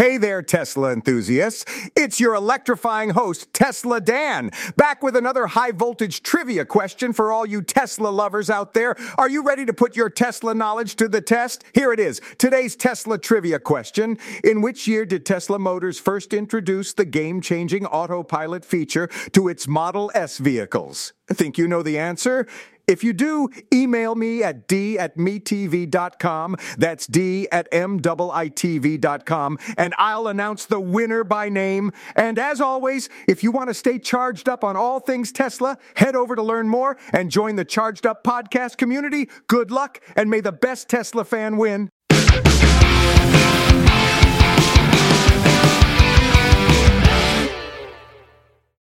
Hey there, Tesla enthusiasts. It's your electrifying host, Tesla Dan, back with another high voltage trivia question for all you Tesla lovers out there. Are you ready to put your Tesla knowledge to the test? Here it is today's Tesla trivia question. In which year did Tesla Motors first introduce the game changing autopilot feature to its Model S vehicles? Think you know the answer? If you do, email me at d at metv.com. That's d at mitv.com, and I'll announce the winner by name. And as always, if you want to stay charged up on all things Tesla, head over to learn more and join the Charged Up podcast community. Good luck, and may the best Tesla fan win.